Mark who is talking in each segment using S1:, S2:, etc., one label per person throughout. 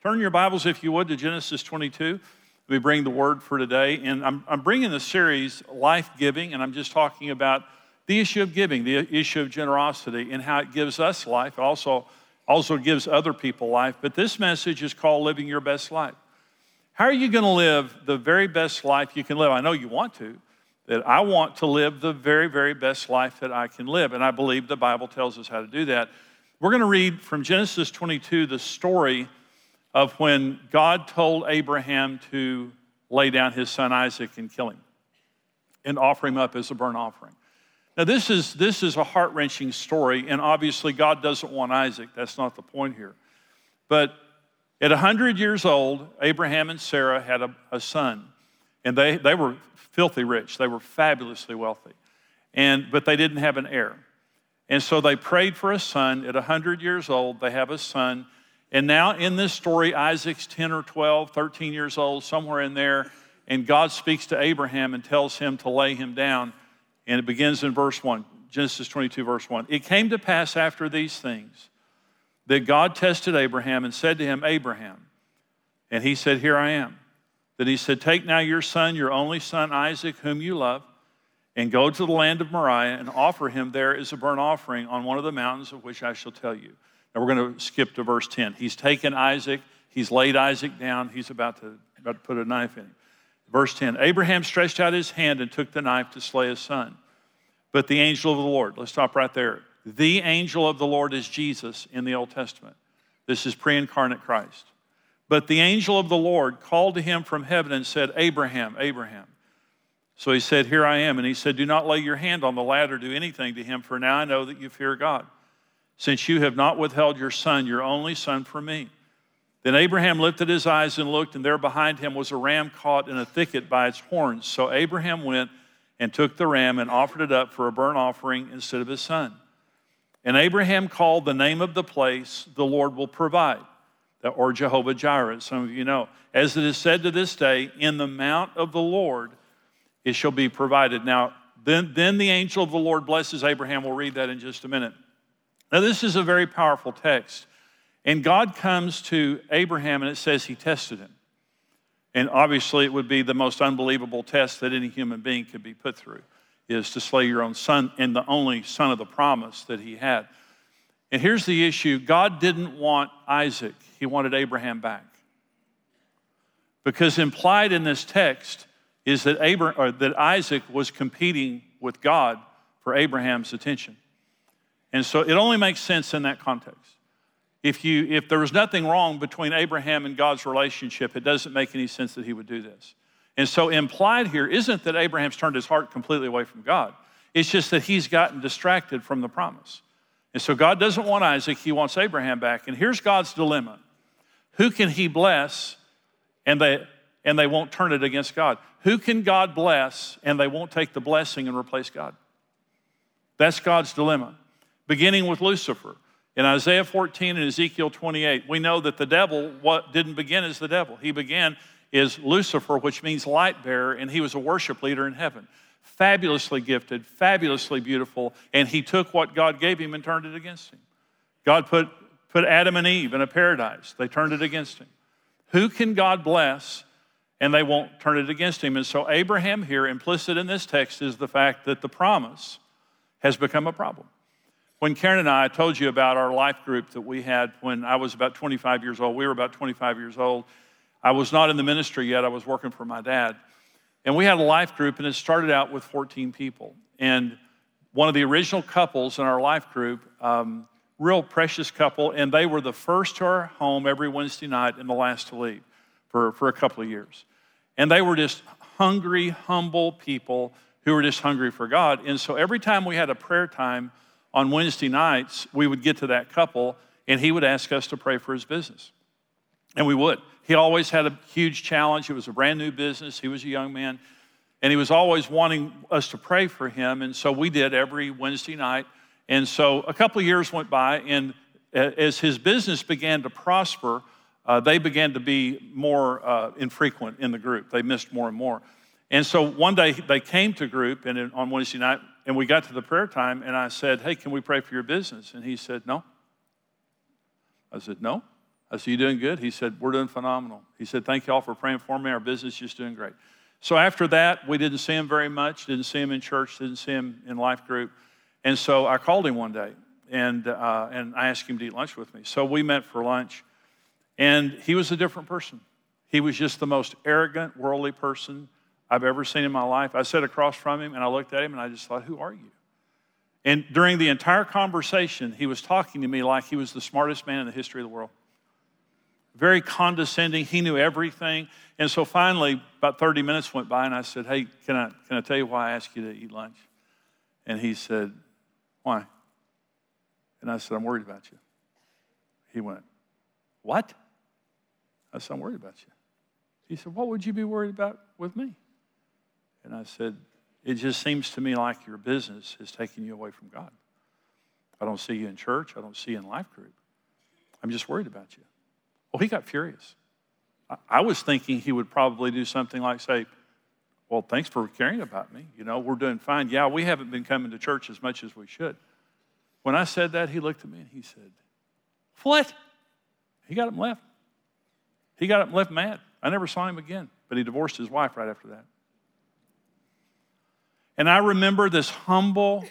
S1: Turn your Bibles, if you would, to Genesis 22. We bring the word for today. And I'm, I'm bringing the series Life Giving, and I'm just talking about the issue of giving, the issue of generosity, and how it gives us life. It also, also gives other people life. But this message is called Living Your Best Life. How are you going to live the very best life you can live? I know you want to, that I want to live the very, very best life that I can live. And I believe the Bible tells us how to do that. We're going to read from Genesis 22 the story of when God told Abraham to lay down his son Isaac and kill him and offer him up as a burnt offering. Now, this is, this is a heart wrenching story, and obviously, God doesn't want Isaac. That's not the point here. But at 100 years old, Abraham and Sarah had a, a son, and they, they were filthy rich. They were fabulously wealthy, and, but they didn't have an heir. And so they prayed for a son. At 100 years old, they have a son and now in this story, Isaac's 10 or 12, 13 years old, somewhere in there, and God speaks to Abraham and tells him to lay him down. And it begins in verse 1, Genesis 22, verse 1. It came to pass after these things that God tested Abraham and said to him, Abraham. And he said, Here I am. Then he said, Take now your son, your only son Isaac, whom you love, and go to the land of Moriah and offer him there as a burnt offering on one of the mountains of which I shall tell you. We're going to skip to verse 10. He's taken Isaac, he's laid Isaac down, he's about to, about to put a knife in him. Verse 10 Abraham stretched out his hand and took the knife to slay his son. But the angel of the Lord, let's stop right there. The angel of the Lord is Jesus in the Old Testament. This is pre incarnate Christ. But the angel of the Lord called to him from heaven and said, Abraham, Abraham. So he said, Here I am. And he said, Do not lay your hand on the lad or do anything to him, for now I know that you fear God since you have not withheld your son, your only son, from me. Then Abraham lifted his eyes and looked, and there behind him was a ram caught in a thicket by its horns. So Abraham went and took the ram and offered it up for a burnt offering instead of his son. And Abraham called the name of the place, the Lord will provide, or Jehovah Jireh, some of you know. As it is said to this day, in the mount of the Lord it shall be provided. Now, then, then the angel of the Lord blesses Abraham. We'll read that in just a minute. Now, this is a very powerful text. And God comes to Abraham and it says he tested him. And obviously, it would be the most unbelievable test that any human being could be put through is to slay your own son and the only son of the promise that he had. And here's the issue God didn't want Isaac, he wanted Abraham back. Because implied in this text is that, Abraham, that Isaac was competing with God for Abraham's attention. And so it only makes sense in that context. If, you, if there was nothing wrong between Abraham and God's relationship, it doesn't make any sense that he would do this. And so implied here isn't that Abraham's turned his heart completely away from God. It's just that he's gotten distracted from the promise. And so God doesn't want Isaac, he wants Abraham back. And here's God's dilemma. Who can he bless and they and they won't turn it against God? Who can God bless and they won't take the blessing and replace God? That's God's dilemma beginning with Lucifer. In Isaiah 14 and Ezekiel 28, we know that the devil what didn't begin as the devil. He began as Lucifer, which means light bearer, and he was a worship leader in heaven. Fabulously gifted, fabulously beautiful, and he took what God gave him and turned it against him. God put, put Adam and Eve in a paradise, they turned it against him. Who can God bless and they won't turn it against him? And so, Abraham here, implicit in this text, is the fact that the promise has become a problem. When Karen and I, told you about our life group that we had when I was about 25 years old, we were about 25 years old. I was not in the ministry yet, I was working for my dad. And we had a life group, and it started out with 14 people. And one of the original couples in our life group, um, real precious couple, and they were the first to our home every Wednesday night and the last to leave for, for a couple of years. And they were just hungry, humble people who were just hungry for God. And so every time we had a prayer time, on Wednesday nights, we would get to that couple and he would ask us to pray for his business. And we would. He always had a huge challenge. It was a brand new business. He was a young man. And he was always wanting us to pray for him. And so we did every Wednesday night. And so a couple of years went by, and as his business began to prosper, uh, they began to be more uh, infrequent in the group. They missed more and more. And so one day they came to group, and on Wednesday night, and we got to the prayer time, and I said, Hey, can we pray for your business? And he said, No. I said, No. I said, You doing good? He said, We're doing phenomenal. He said, Thank you all for praying for me. Our business is doing great. So after that, we didn't see him very much, didn't see him in church, didn't see him in life group. And so I called him one day and, uh, and I asked him to eat lunch with me. So we met for lunch, and he was a different person. He was just the most arrogant, worldly person I've ever seen in my life. I sat across from him and I looked at him and I just thought, Who are you? And during the entire conversation, he was talking to me like he was the smartest man in the history of the world. Very condescending. He knew everything. And so finally, about 30 minutes went by, and I said, Hey, can I, can I tell you why I asked you to eat lunch? And he said, Why? And I said, I'm worried about you. He went, What? I said, I'm worried about you. He said, What would you be worried about with me? And I said, It just seems to me like your business is taking you away from God. I don't see you in church, I don't see you in life group. I'm just worried about you. Well, he got furious. I was thinking he would probably do something like say, Well, thanks for caring about me. You know, we're doing fine. Yeah, we haven't been coming to church as much as we should. When I said that, he looked at me and he said, What? He got up and left. He got up and left mad. I never saw him again, but he divorced his wife right after that. And I remember this humble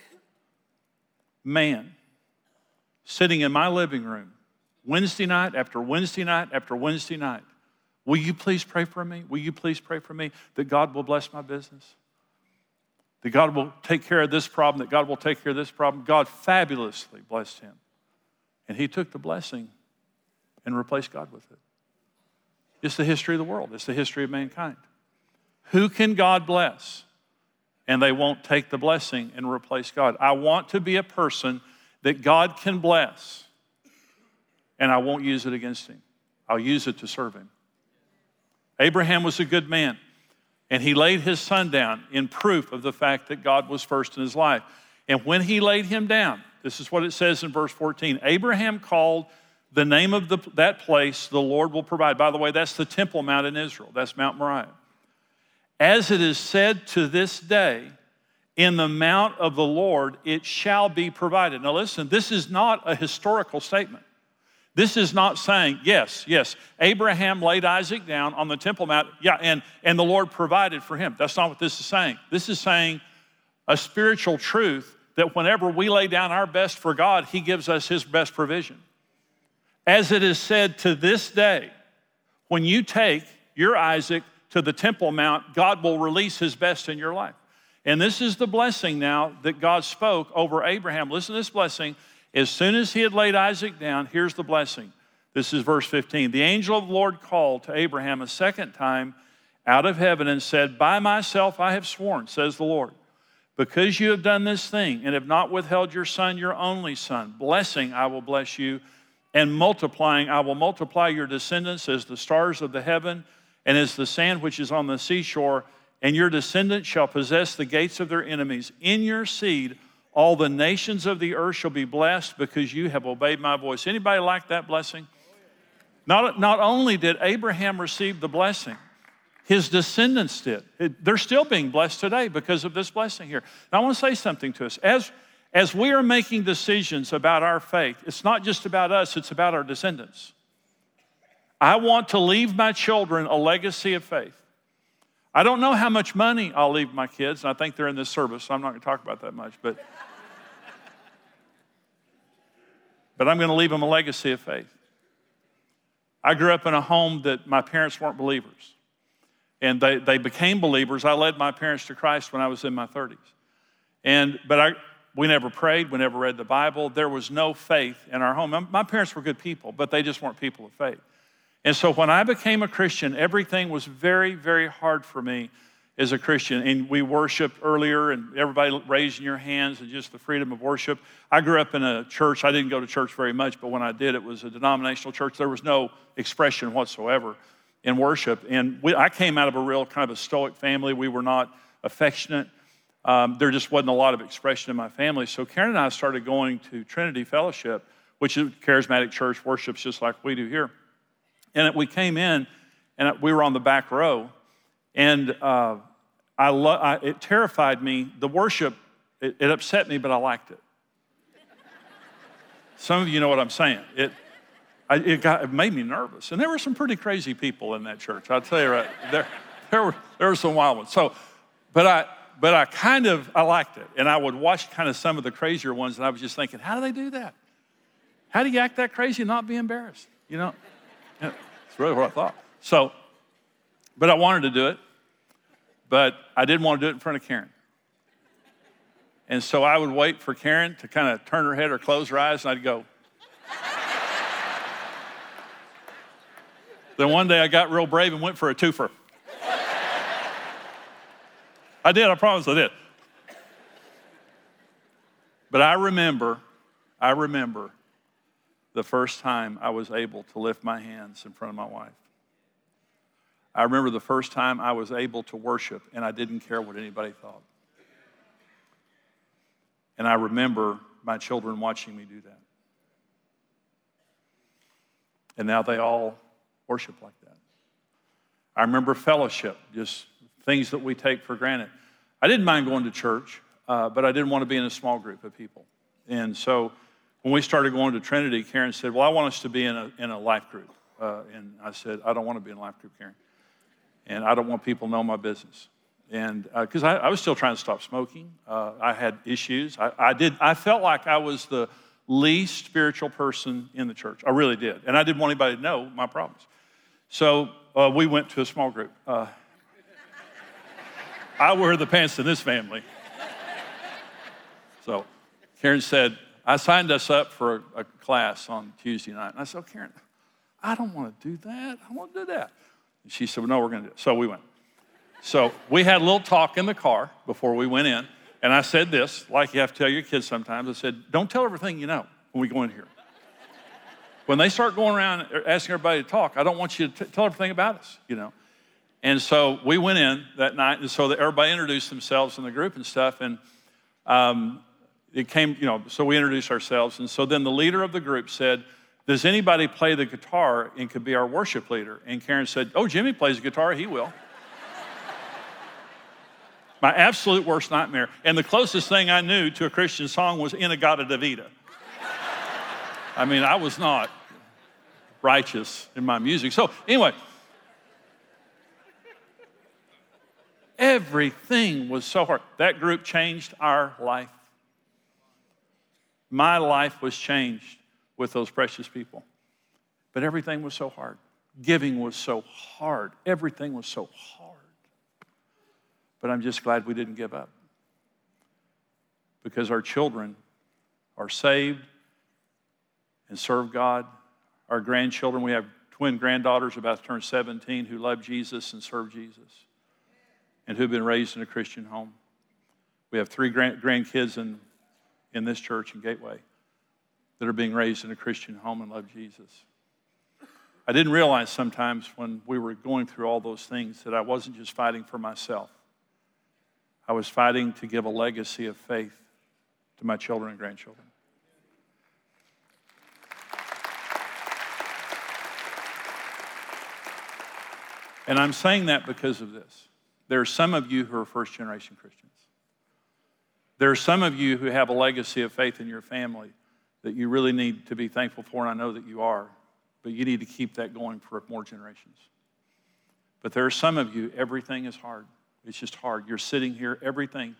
S1: man sitting in my living room Wednesday night after Wednesday night after Wednesday night. Will you please pray for me? Will you please pray for me that God will bless my business? That God will take care of this problem, that God will take care of this problem. God fabulously blessed him. And he took the blessing and replaced God with it. It's the history of the world, it's the history of mankind. Who can God bless? And they won't take the blessing and replace God. I want to be a person that God can bless, and I won't use it against him. I'll use it to serve him. Abraham was a good man, and he laid his son down in proof of the fact that God was first in his life. And when he laid him down, this is what it says in verse 14 Abraham called the name of the, that place, the Lord will provide. By the way, that's the Temple Mount in Israel, that's Mount Moriah. As it is said to this day, in the mount of the Lord it shall be provided. Now, listen, this is not a historical statement. This is not saying, yes, yes, Abraham laid Isaac down on the Temple Mount, yeah, and, and the Lord provided for him. That's not what this is saying. This is saying a spiritual truth that whenever we lay down our best for God, He gives us His best provision. As it is said to this day, when you take your Isaac to the Temple Mount, God will release His best in your life. And this is the blessing now that God spoke over Abraham. Listen to this blessing. As soon as he had laid Isaac down, here's the blessing. This is verse 15. The angel of the Lord called to Abraham a second time out of heaven and said, By myself I have sworn, says the Lord, because you have done this thing and have not withheld your son, your only son, blessing I will bless you, and multiplying I will multiply your descendants as the stars of the heaven and as the sand which is on the seashore, and your descendants shall possess the gates of their enemies. In your seed, all the nations of the earth shall be blessed because you have obeyed my voice. Anybody like that blessing? Not, not only did Abraham receive the blessing, his descendants did. They're still being blessed today because of this blessing here. I want to say something to us. As, as we are making decisions about our faith, it's not just about us, it's about our descendants. I want to leave my children a legacy of faith. I don't know how much money I'll leave my kids, and I think they're in this service, so I'm not going to talk about that much, but but I'm going to leave them a legacy of faith. I grew up in a home that my parents weren't believers. And they, they became believers. I led my parents to Christ when I was in my 30s. And, but I, we never prayed, we never read the Bible. There was no faith in our home. My parents were good people, but they just weren't people of faith. And so when I became a Christian, everything was very, very hard for me as a Christian. And we worshiped earlier, and everybody raising your hands and just the freedom of worship. I grew up in a church. I didn't go to church very much, but when I did, it was a denominational church. There was no expression whatsoever in worship. And we, I came out of a real kind of a stoic family. We were not affectionate. Um, there just wasn't a lot of expression in my family. So Karen and I started going to Trinity Fellowship, which is a charismatic church, worships just like we do here. And we came in, and we were on the back row, and uh, I, lo- I, it terrified me. The worship, it, it, upset me, but I liked it. Some of you know what I'm saying. It, I, it, got, it made me nervous. And there were some pretty crazy people in that church. I'll tell you right, there, there, were, there were some wild ones. So, but I, but I kind of, I liked it. And I would watch kind of some of the crazier ones and I was just thinking, how do they do that? How do you act that crazy and not be embarrassed? You know, that's really what I thought. So, but I wanted to do it, but I didn't want to do it in front of Karen. And so I would wait for Karen to kind of turn her head or close her eyes, and I'd go. then one day I got real brave and went for a twofer. I did, I promise I did. But I remember, I remember the first time I was able to lift my hands in front of my wife. I remember the first time I was able to worship and I didn't care what anybody thought. And I remember my children watching me do that. And now they all worship like that. I remember fellowship, just things that we take for granted. I didn't mind going to church, uh, but I didn't want to be in a small group of people. And so when we started going to Trinity, Karen said, Well, I want us to be in a, in a life group. Uh, and I said, I don't want to be in a life group, Karen. And I don't want people to know my business. And because uh, I, I, was still trying to stop smoking. Uh, i had issues. I, I, did i felt like i was the least spiritual person in the church. I really did. And i didn't want anybody to know my problems. So uh, we went to a small group. Uh, i wear the pants in this family. So karen said i signed us up for a, a class on tuesday night. And i said oh, karen i don't want to do that. I want to do that. And she said well, no we're going to do it. So we went. So we had a little talk in the car before we went in, and I said this, like you have to tell your kids sometimes. I said, Don't tell everything you know when we go in here. when they start going around asking everybody to talk, I don't want you to t- tell everything about us, you know. And so we went in that night, and so everybody introduced themselves in the group and stuff, and um, it came, you know, so we introduced ourselves, and so then the leader of the group said, does anybody play the guitar and could be our worship leader? And Karen said, Oh, Jimmy plays the guitar, he will. My absolute worst nightmare. And the closest thing I knew to a Christian song was In-A-Gadda-Da-Vida. I mean, I was not righteous in my music. So, anyway, everything was so hard. That group changed our life. My life was changed with those precious people. But everything was so hard. Giving was so hard. Everything was so hard. But I'm just glad we didn't give up because our children are saved and serve God. Our grandchildren, we have twin granddaughters about to turn 17 who love Jesus and serve Jesus and who've been raised in a Christian home. We have three grand, grandkids in, in this church in Gateway that are being raised in a Christian home and love Jesus. I didn't realize sometimes when we were going through all those things that I wasn't just fighting for myself. I was fighting to give a legacy of faith to my children and grandchildren. And I'm saying that because of this. There are some of you who are first generation Christians. There are some of you who have a legacy of faith in your family that you really need to be thankful for, and I know that you are, but you need to keep that going for more generations. But there are some of you, everything is hard. It's just hard. You're sitting here, everything,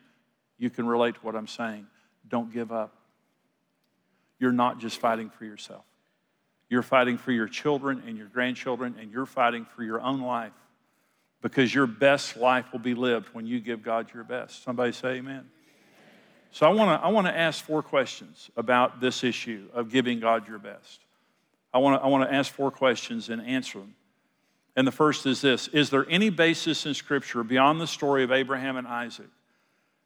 S1: you can relate to what I'm saying. Don't give up. You're not just fighting for yourself, you're fighting for your children and your grandchildren, and you're fighting for your own life because your best life will be lived when you give God your best. Somebody say amen. So I want to I want to ask four questions about this issue of giving God your best. I want to I want to ask four questions and answer them. And the first is this Is there any basis in Scripture beyond the story of Abraham and Isaac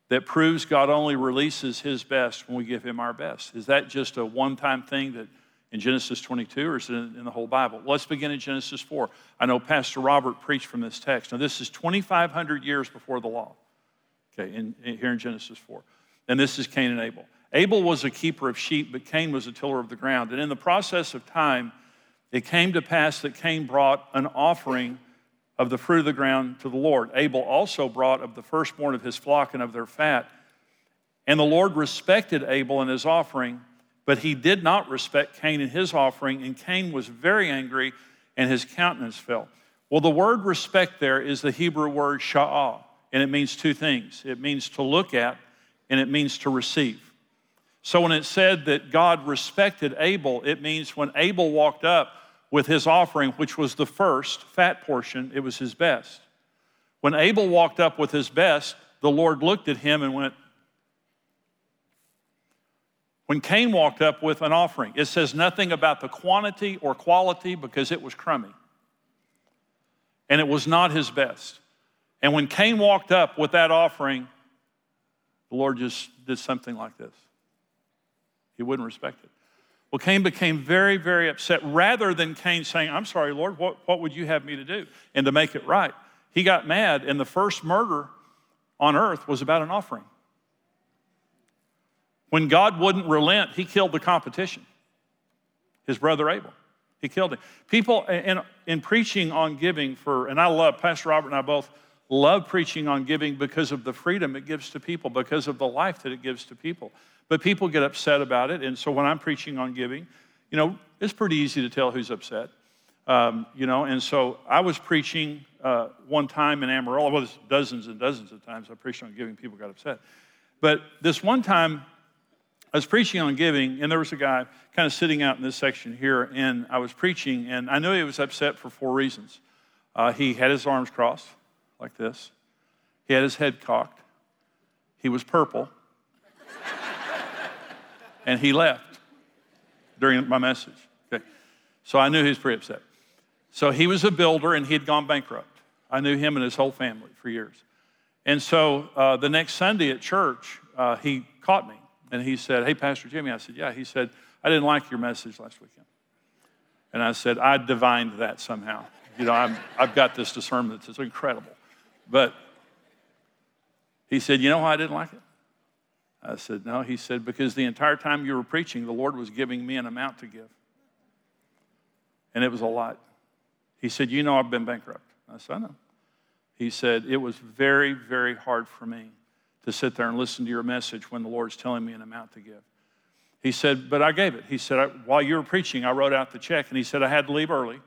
S1: that proves God only releases his best when we give him our best? Is that just a one time thing that in Genesis 22 or is it in the whole Bible? Let's begin in Genesis 4. I know Pastor Robert preached from this text. Now, this is 2,500 years before the law, okay, in, in, here in Genesis 4. And this is Cain and Abel. Abel was a keeper of sheep, but Cain was a tiller of the ground. And in the process of time, it came to pass that Cain brought an offering of the fruit of the ground to the Lord. Abel also brought of the firstborn of his flock and of their fat. And the Lord respected Abel and his offering, But he did not respect Cain and his offering, and Cain was very angry, and his countenance fell. Well, the word respect there is the Hebrew word sha'ah, and it means two things it means to look at, and it means to receive. So when it said that God respected Abel, it means when Abel walked up with his offering, which was the first fat portion, it was his best. When Abel walked up with his best, the Lord looked at him and went, when Cain walked up with an offering, it says nothing about the quantity or quality because it was crummy. And it was not his best. And when Cain walked up with that offering, the Lord just did something like this. He wouldn't respect it. Well, Cain became very, very upset. Rather than Cain saying, I'm sorry, Lord, what, what would you have me to do? And to make it right, he got mad, and the first murder on earth was about an offering. When God wouldn't relent, he killed the competition, his brother Abel. He killed him. People in, in preaching on giving for, and I love, Pastor Robert and I both love preaching on giving because of the freedom it gives to people, because of the life that it gives to people. But people get upset about it. And so when I'm preaching on giving, you know, it's pretty easy to tell who's upset. Um, you know, and so I was preaching uh, one time in Amarillo. Well, dozens and dozens of times I preached on giving. People got upset. But this one time, I was preaching on giving, and there was a guy kind of sitting out in this section here, and I was preaching, and I knew he was upset for four reasons. Uh, he had his arms crossed like this, he had his head cocked, he was purple, and he left during my message. Okay. So I knew he was pretty upset. So he was a builder and he had gone bankrupt. I knew him and his whole family for years. And so uh, the next Sunday at church, uh, he caught me and he said, Hey, Pastor Jimmy. I said, Yeah. He said, I didn't like your message last weekend. And I said, I divined that somehow. You know, i have got this discernment It's incredible. But he said, You know why I didn't like it? I said, No. He said, Because the entire time you were preaching, the Lord was giving me an amount to give. And it was a lot. He said, You know, I've been bankrupt. I said, I know. He said, It was very, very hard for me to sit there and listen to your message when the Lord's telling me an amount to give. He said, But I gave it. He said, While you were preaching, I wrote out the check. And he said, I had to leave early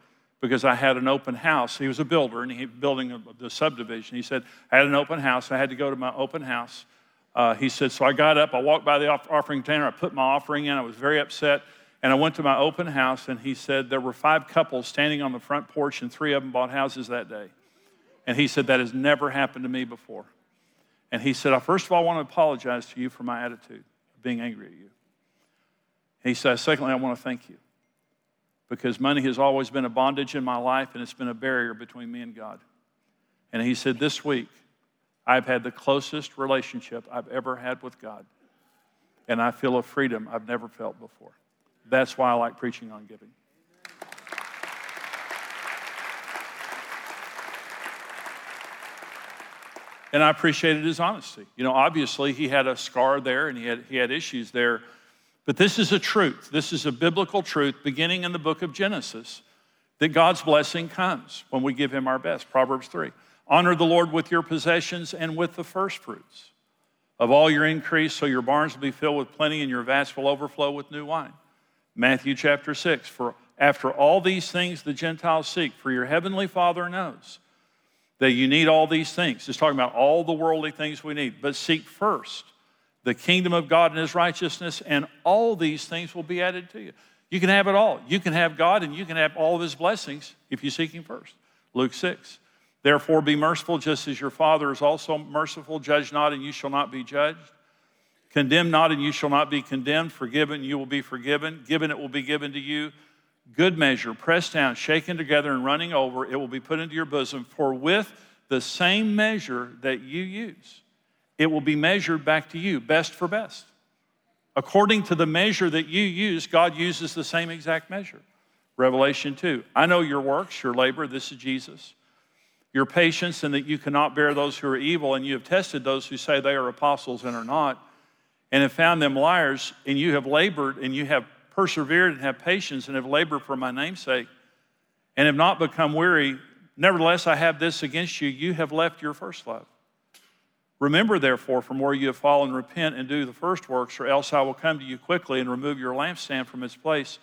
S1: because I had an open house. He was a builder and he building the subdivision. He said, I had an open house. I had to go to my open house uh, he said, So I got up, I walked by the offering container, I put my offering in, I was very upset, and I went to my open house, and he said, There were five couples standing on the front porch, and three of them bought houses that day. And he said, That has never happened to me before. And he said, I First of all, I want to apologize to you for my attitude being angry at you. He said, Secondly, I want to thank you because money has always been a bondage in my life, and it's been a barrier between me and God. And he said, This week, I've had the closest relationship I've ever had with God. And I feel a freedom I've never felt before. That's why I like preaching on giving. And I appreciated his honesty. You know, obviously he had a scar there and he had, he had issues there. But this is a truth. This is a biblical truth beginning in the book of Genesis that God's blessing comes when we give him our best. Proverbs 3. Honor the Lord with your possessions and with the firstfruits of all your increase, so your barns will be filled with plenty and your vats will overflow with new wine. Matthew chapter 6 For after all these things the Gentiles seek, for your heavenly Father knows that you need all these things. It's talking about all the worldly things we need, but seek first the kingdom of God and his righteousness, and all these things will be added to you. You can have it all. You can have God and you can have all of his blessings if you seek him first. Luke 6. Therefore, be merciful, just as your Father is also merciful. Judge not, and you shall not be judged. Condemn not, and you shall not be condemned. Forgiven, you will be forgiven. Given, it will be given to you. Good measure, pressed down, shaken together, and running over, it will be put into your bosom. For with the same measure that you use, it will be measured back to you, best for best. According to the measure that you use, God uses the same exact measure. Revelation 2. I know your works, your labor. This is Jesus your patience and that you cannot bear those who are evil, and you have tested those who say they are apostles and are not, and have found them liars, and you have labored and you have persevered and have patience and have labored for my name's sake, and have not become weary. Nevertheless, I have this against you you have left your first love. Remember, therefore, from where you have fallen, repent and do the first works, or else I will come to you quickly and remove your lampstand from its place,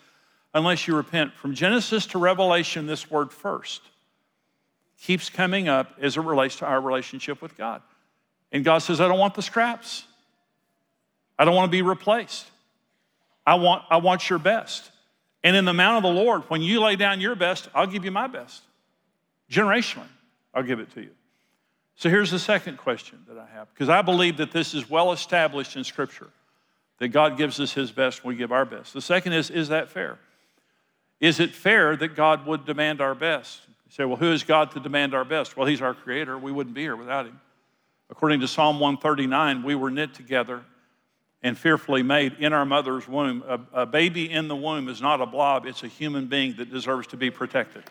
S1: unless you repent. From Genesis to Revelation, this word first keeps coming up as it relates to our relationship with God. And God says, I don't want the scraps. I don't want to be replaced. I want, I want your best. And in the mount of the Lord, when you lay down your best, I'll give you my best. Generationally, I'll give it to you. So here's the second question that I have, because I believe that this is well established in Scripture, that God gives us His best we give our best. The second is, is that fair? Is it fair that God would demand our best? You say, well, who is God to demand our best? Well, He's our Creator. We wouldn't be here without Him. According to Psalm 139, we were knit together and fearfully made in our mother's womb. A, a baby in the womb is not a blob, it's a human being that deserves to be protected.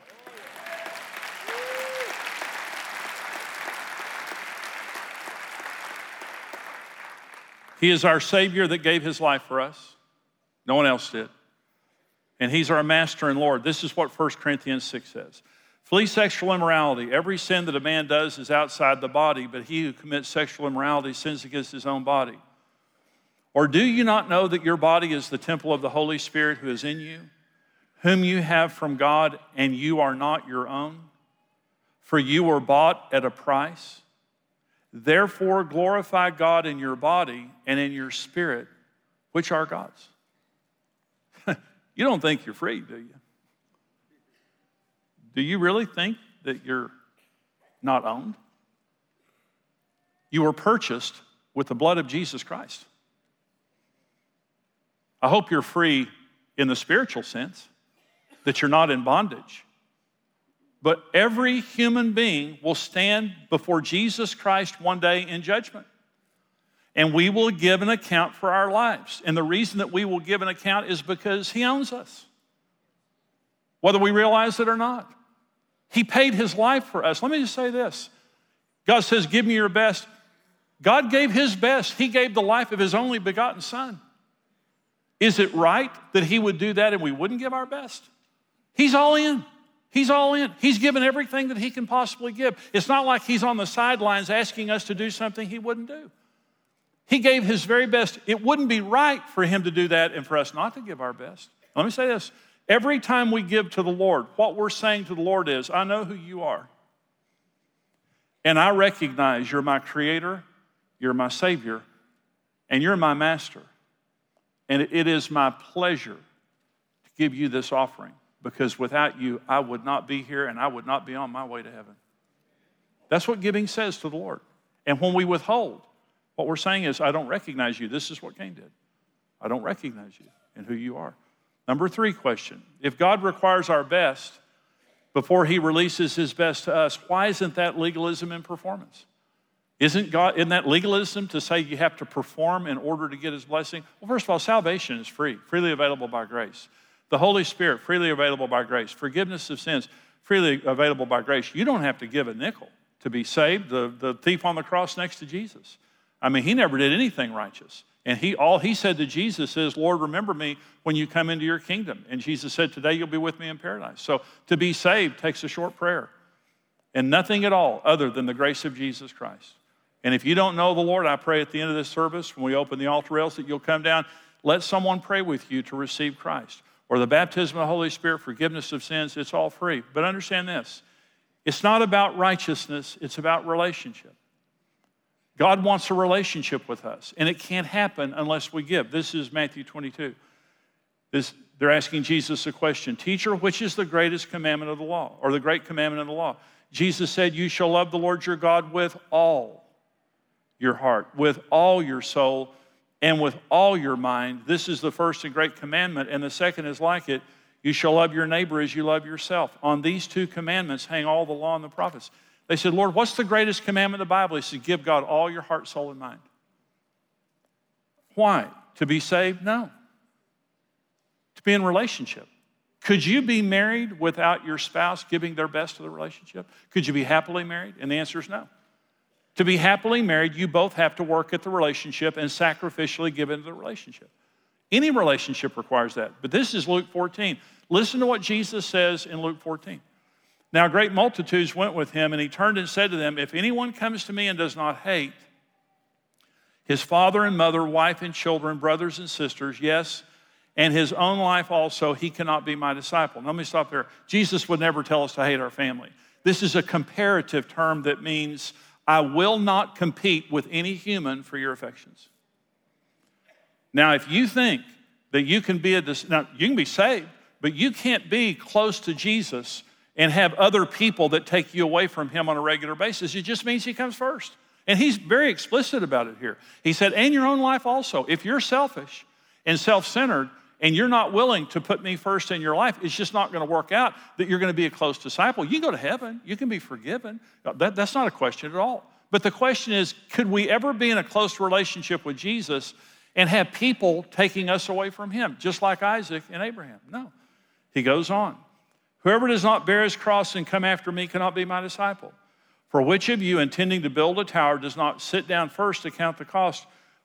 S1: He is our Savior that gave His life for us. No one else did. And He's our Master and Lord. This is what 1 Corinthians 6 says. Flee sexual immorality. Every sin that a man does is outside the body, but he who commits sexual immorality sins against his own body. Or do you not know that your body is the temple of the Holy Spirit who is in you, whom you have from God, and you are not your own? For you were bought at a price. Therefore, glorify God in your body and in your spirit, which are God's. you don't think you're free, do you? Do you really think that you're not owned? You were purchased with the blood of Jesus Christ. I hope you're free in the spiritual sense, that you're not in bondage. But every human being will stand before Jesus Christ one day in judgment. And we will give an account for our lives. And the reason that we will give an account is because He owns us, whether we realize it or not. He paid His life for us. Let me just say this God says, Give me your best. God gave His best, He gave the life of His only begotten Son. Is it right that He would do that and we wouldn't give our best? He's all in. He's all in. He's given everything that he can possibly give. It's not like he's on the sidelines asking us to do something he wouldn't do. He gave his very best. It wouldn't be right for him to do that and for us not to give our best. Let me say this every time we give to the Lord, what we're saying to the Lord is, I know who you are. And I recognize you're my creator, you're my savior, and you're my master. And it is my pleasure to give you this offering because without you, I would not be here and I would not be on my way to heaven. That's what giving says to the Lord. And when we withhold, what we're saying is, I don't recognize you. This is what Cain did. I don't recognize you and who you are. Number three question If God requires our best before he releases his best to us, why isn't that legalism in performance? Isn't God isn't that legalism to say you have to perform in order to get his blessing? Well, first of all, salvation is free, freely available by grace. The Holy Spirit, freely available by grace. Forgiveness of sins, freely available by grace. You don't have to give a nickel to be saved. The, the thief on the cross next to Jesus. I mean, he never did anything righteous. And he all he said to Jesus is, Lord, remember me when you come into your kingdom. And Jesus said, Today you'll be with me in paradise. So to be saved takes a short prayer and nothing at all other than the grace of Jesus Christ. And if you don't know the Lord, I pray at the end of this service, when we open the altar rails, that you'll come down, let someone pray with you to receive Christ or the baptism of the Holy Spirit, forgiveness of sins, it's all free. But understand this it's not about righteousness, it's about relationship. God wants a relationship with us, and it can't happen unless we give. This is Matthew 22. This, they're asking Jesus a question Teacher, which is the greatest commandment of the law, or the great commandment of the law? Jesus said, You shall love the Lord your God with all your heart, with all your soul, and with all your mind. This is the first and great commandment. And the second is like it you shall love your neighbor as you love yourself. On these two commandments hang all the law and the prophets. They said, Lord, what's the greatest commandment in the Bible? He said, Give God all your heart, soul, and mind. Why? To be saved? No. To be in relationship. Could you be married without your spouse giving their best to the relationship? Could you be happily married? And the answer is no. To be happily married, you both have to work at the relationship and sacrificially give into the relationship. Any relationship requires that. But this is Luke 14. Listen to what Jesus says in Luke 14. Now, great multitudes went with him, and he turned and said to them, If anyone comes to me and does not hate his father and mother, wife and children, brothers and sisters, yes, and his own life also, he cannot be my disciple. Now, let me stop there. Jesus would never tell us to hate our family. This is a comparative term that means I will not compete with any human for your affections. Now, if you think that you can be a, now you can be saved, but you can't be close to Jesus and have other people that take you away from him on a regular basis. It just means he comes first. And he's very explicit about it here. He said, and your own life also. If you're selfish and self centered, and you're not willing to put me first in your life, it's just not going to work out that you're going to be a close disciple. You go to heaven, you can be forgiven. Uh, that, that's not a question at all. But the question is could we ever be in a close relationship with Jesus and have people taking us away from him, just like Isaac and Abraham? No. He goes on Whoever does not bear his cross and come after me cannot be my disciple. For which of you, intending to build a tower, does not sit down first to count the cost?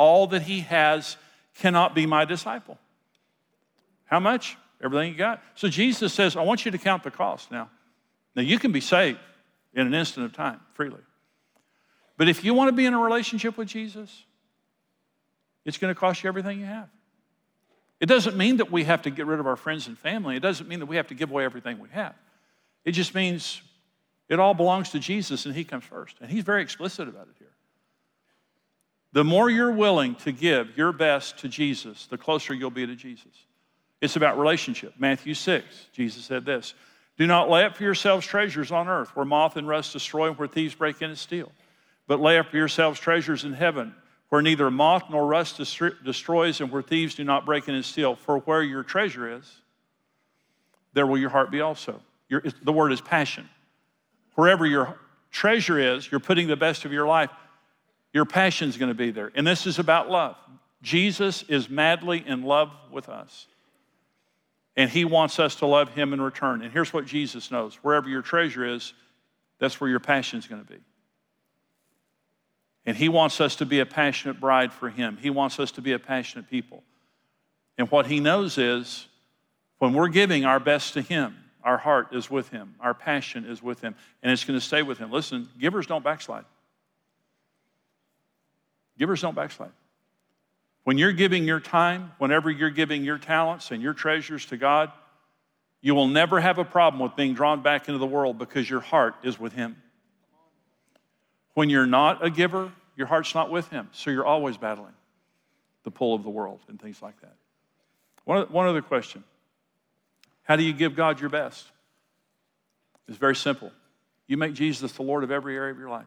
S1: all that he has cannot be my disciple. How much? Everything you got. So Jesus says, I want you to count the cost now. Now, you can be saved in an instant of time freely. But if you want to be in a relationship with Jesus, it's going to cost you everything you have. It doesn't mean that we have to get rid of our friends and family. It doesn't mean that we have to give away everything we have. It just means it all belongs to Jesus and He comes first. And He's very explicit about it here. The more you're willing to give your best to Jesus, the closer you'll be to Jesus. It's about relationship. Matthew 6, Jesus said this Do not lay up for yourselves treasures on earth where moth and rust destroy and where thieves break in and steal, but lay up for yourselves treasures in heaven where neither moth nor rust destroys and where thieves do not break in and steal. For where your treasure is, there will your heart be also. Your, the word is passion. Wherever your treasure is, you're putting the best of your life your passion's going to be there. And this is about love. Jesus is madly in love with us. And he wants us to love him in return. And here's what Jesus knows wherever your treasure is, that's where your passion's going to be. And he wants us to be a passionate bride for him. He wants us to be a passionate people. And what he knows is when we're giving our best to him, our heart is with him, our passion is with him, and it's going to stay with him. Listen, givers don't backslide. Givers don't backslide. When you're giving your time, whenever you're giving your talents and your treasures to God, you will never have a problem with being drawn back into the world because your heart is with Him. When you're not a giver, your heart's not with Him, so you're always battling the pull of the world and things like that. One, one other question How do you give God your best? It's very simple. You make Jesus the Lord of every area of your life.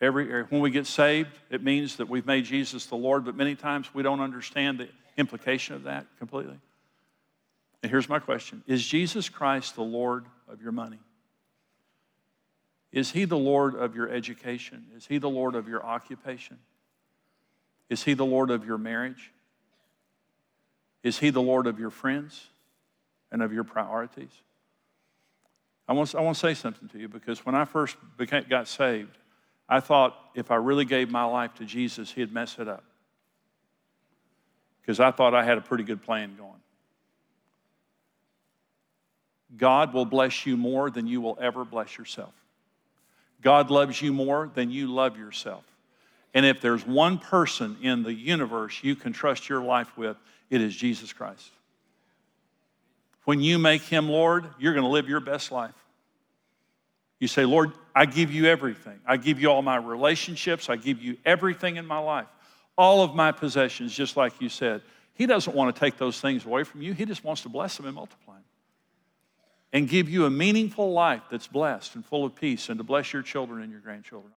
S1: Every, er, when we get saved, it means that we've made Jesus the Lord, but many times we don't understand the implication of that completely. And here's my question Is Jesus Christ the Lord of your money? Is he the Lord of your education? Is he the Lord of your occupation? Is he the Lord of your marriage? Is he the Lord of your friends and of your priorities? I want, I want to say something to you because when I first became, got saved, I thought if I really gave my life to Jesus, he'd mess it up. Because I thought I had a pretty good plan going. God will bless you more than you will ever bless yourself. God loves you more than you love yourself. And if there's one person in the universe you can trust your life with, it is Jesus Christ. When you make him Lord, you're going to live your best life. You say, Lord, I give you everything. I give you all my relationships. I give you everything in my life, all of my possessions, just like you said. He doesn't want to take those things away from you, He just wants to bless them and multiply them and give you a meaningful life that's blessed and full of peace and to bless your children and your grandchildren.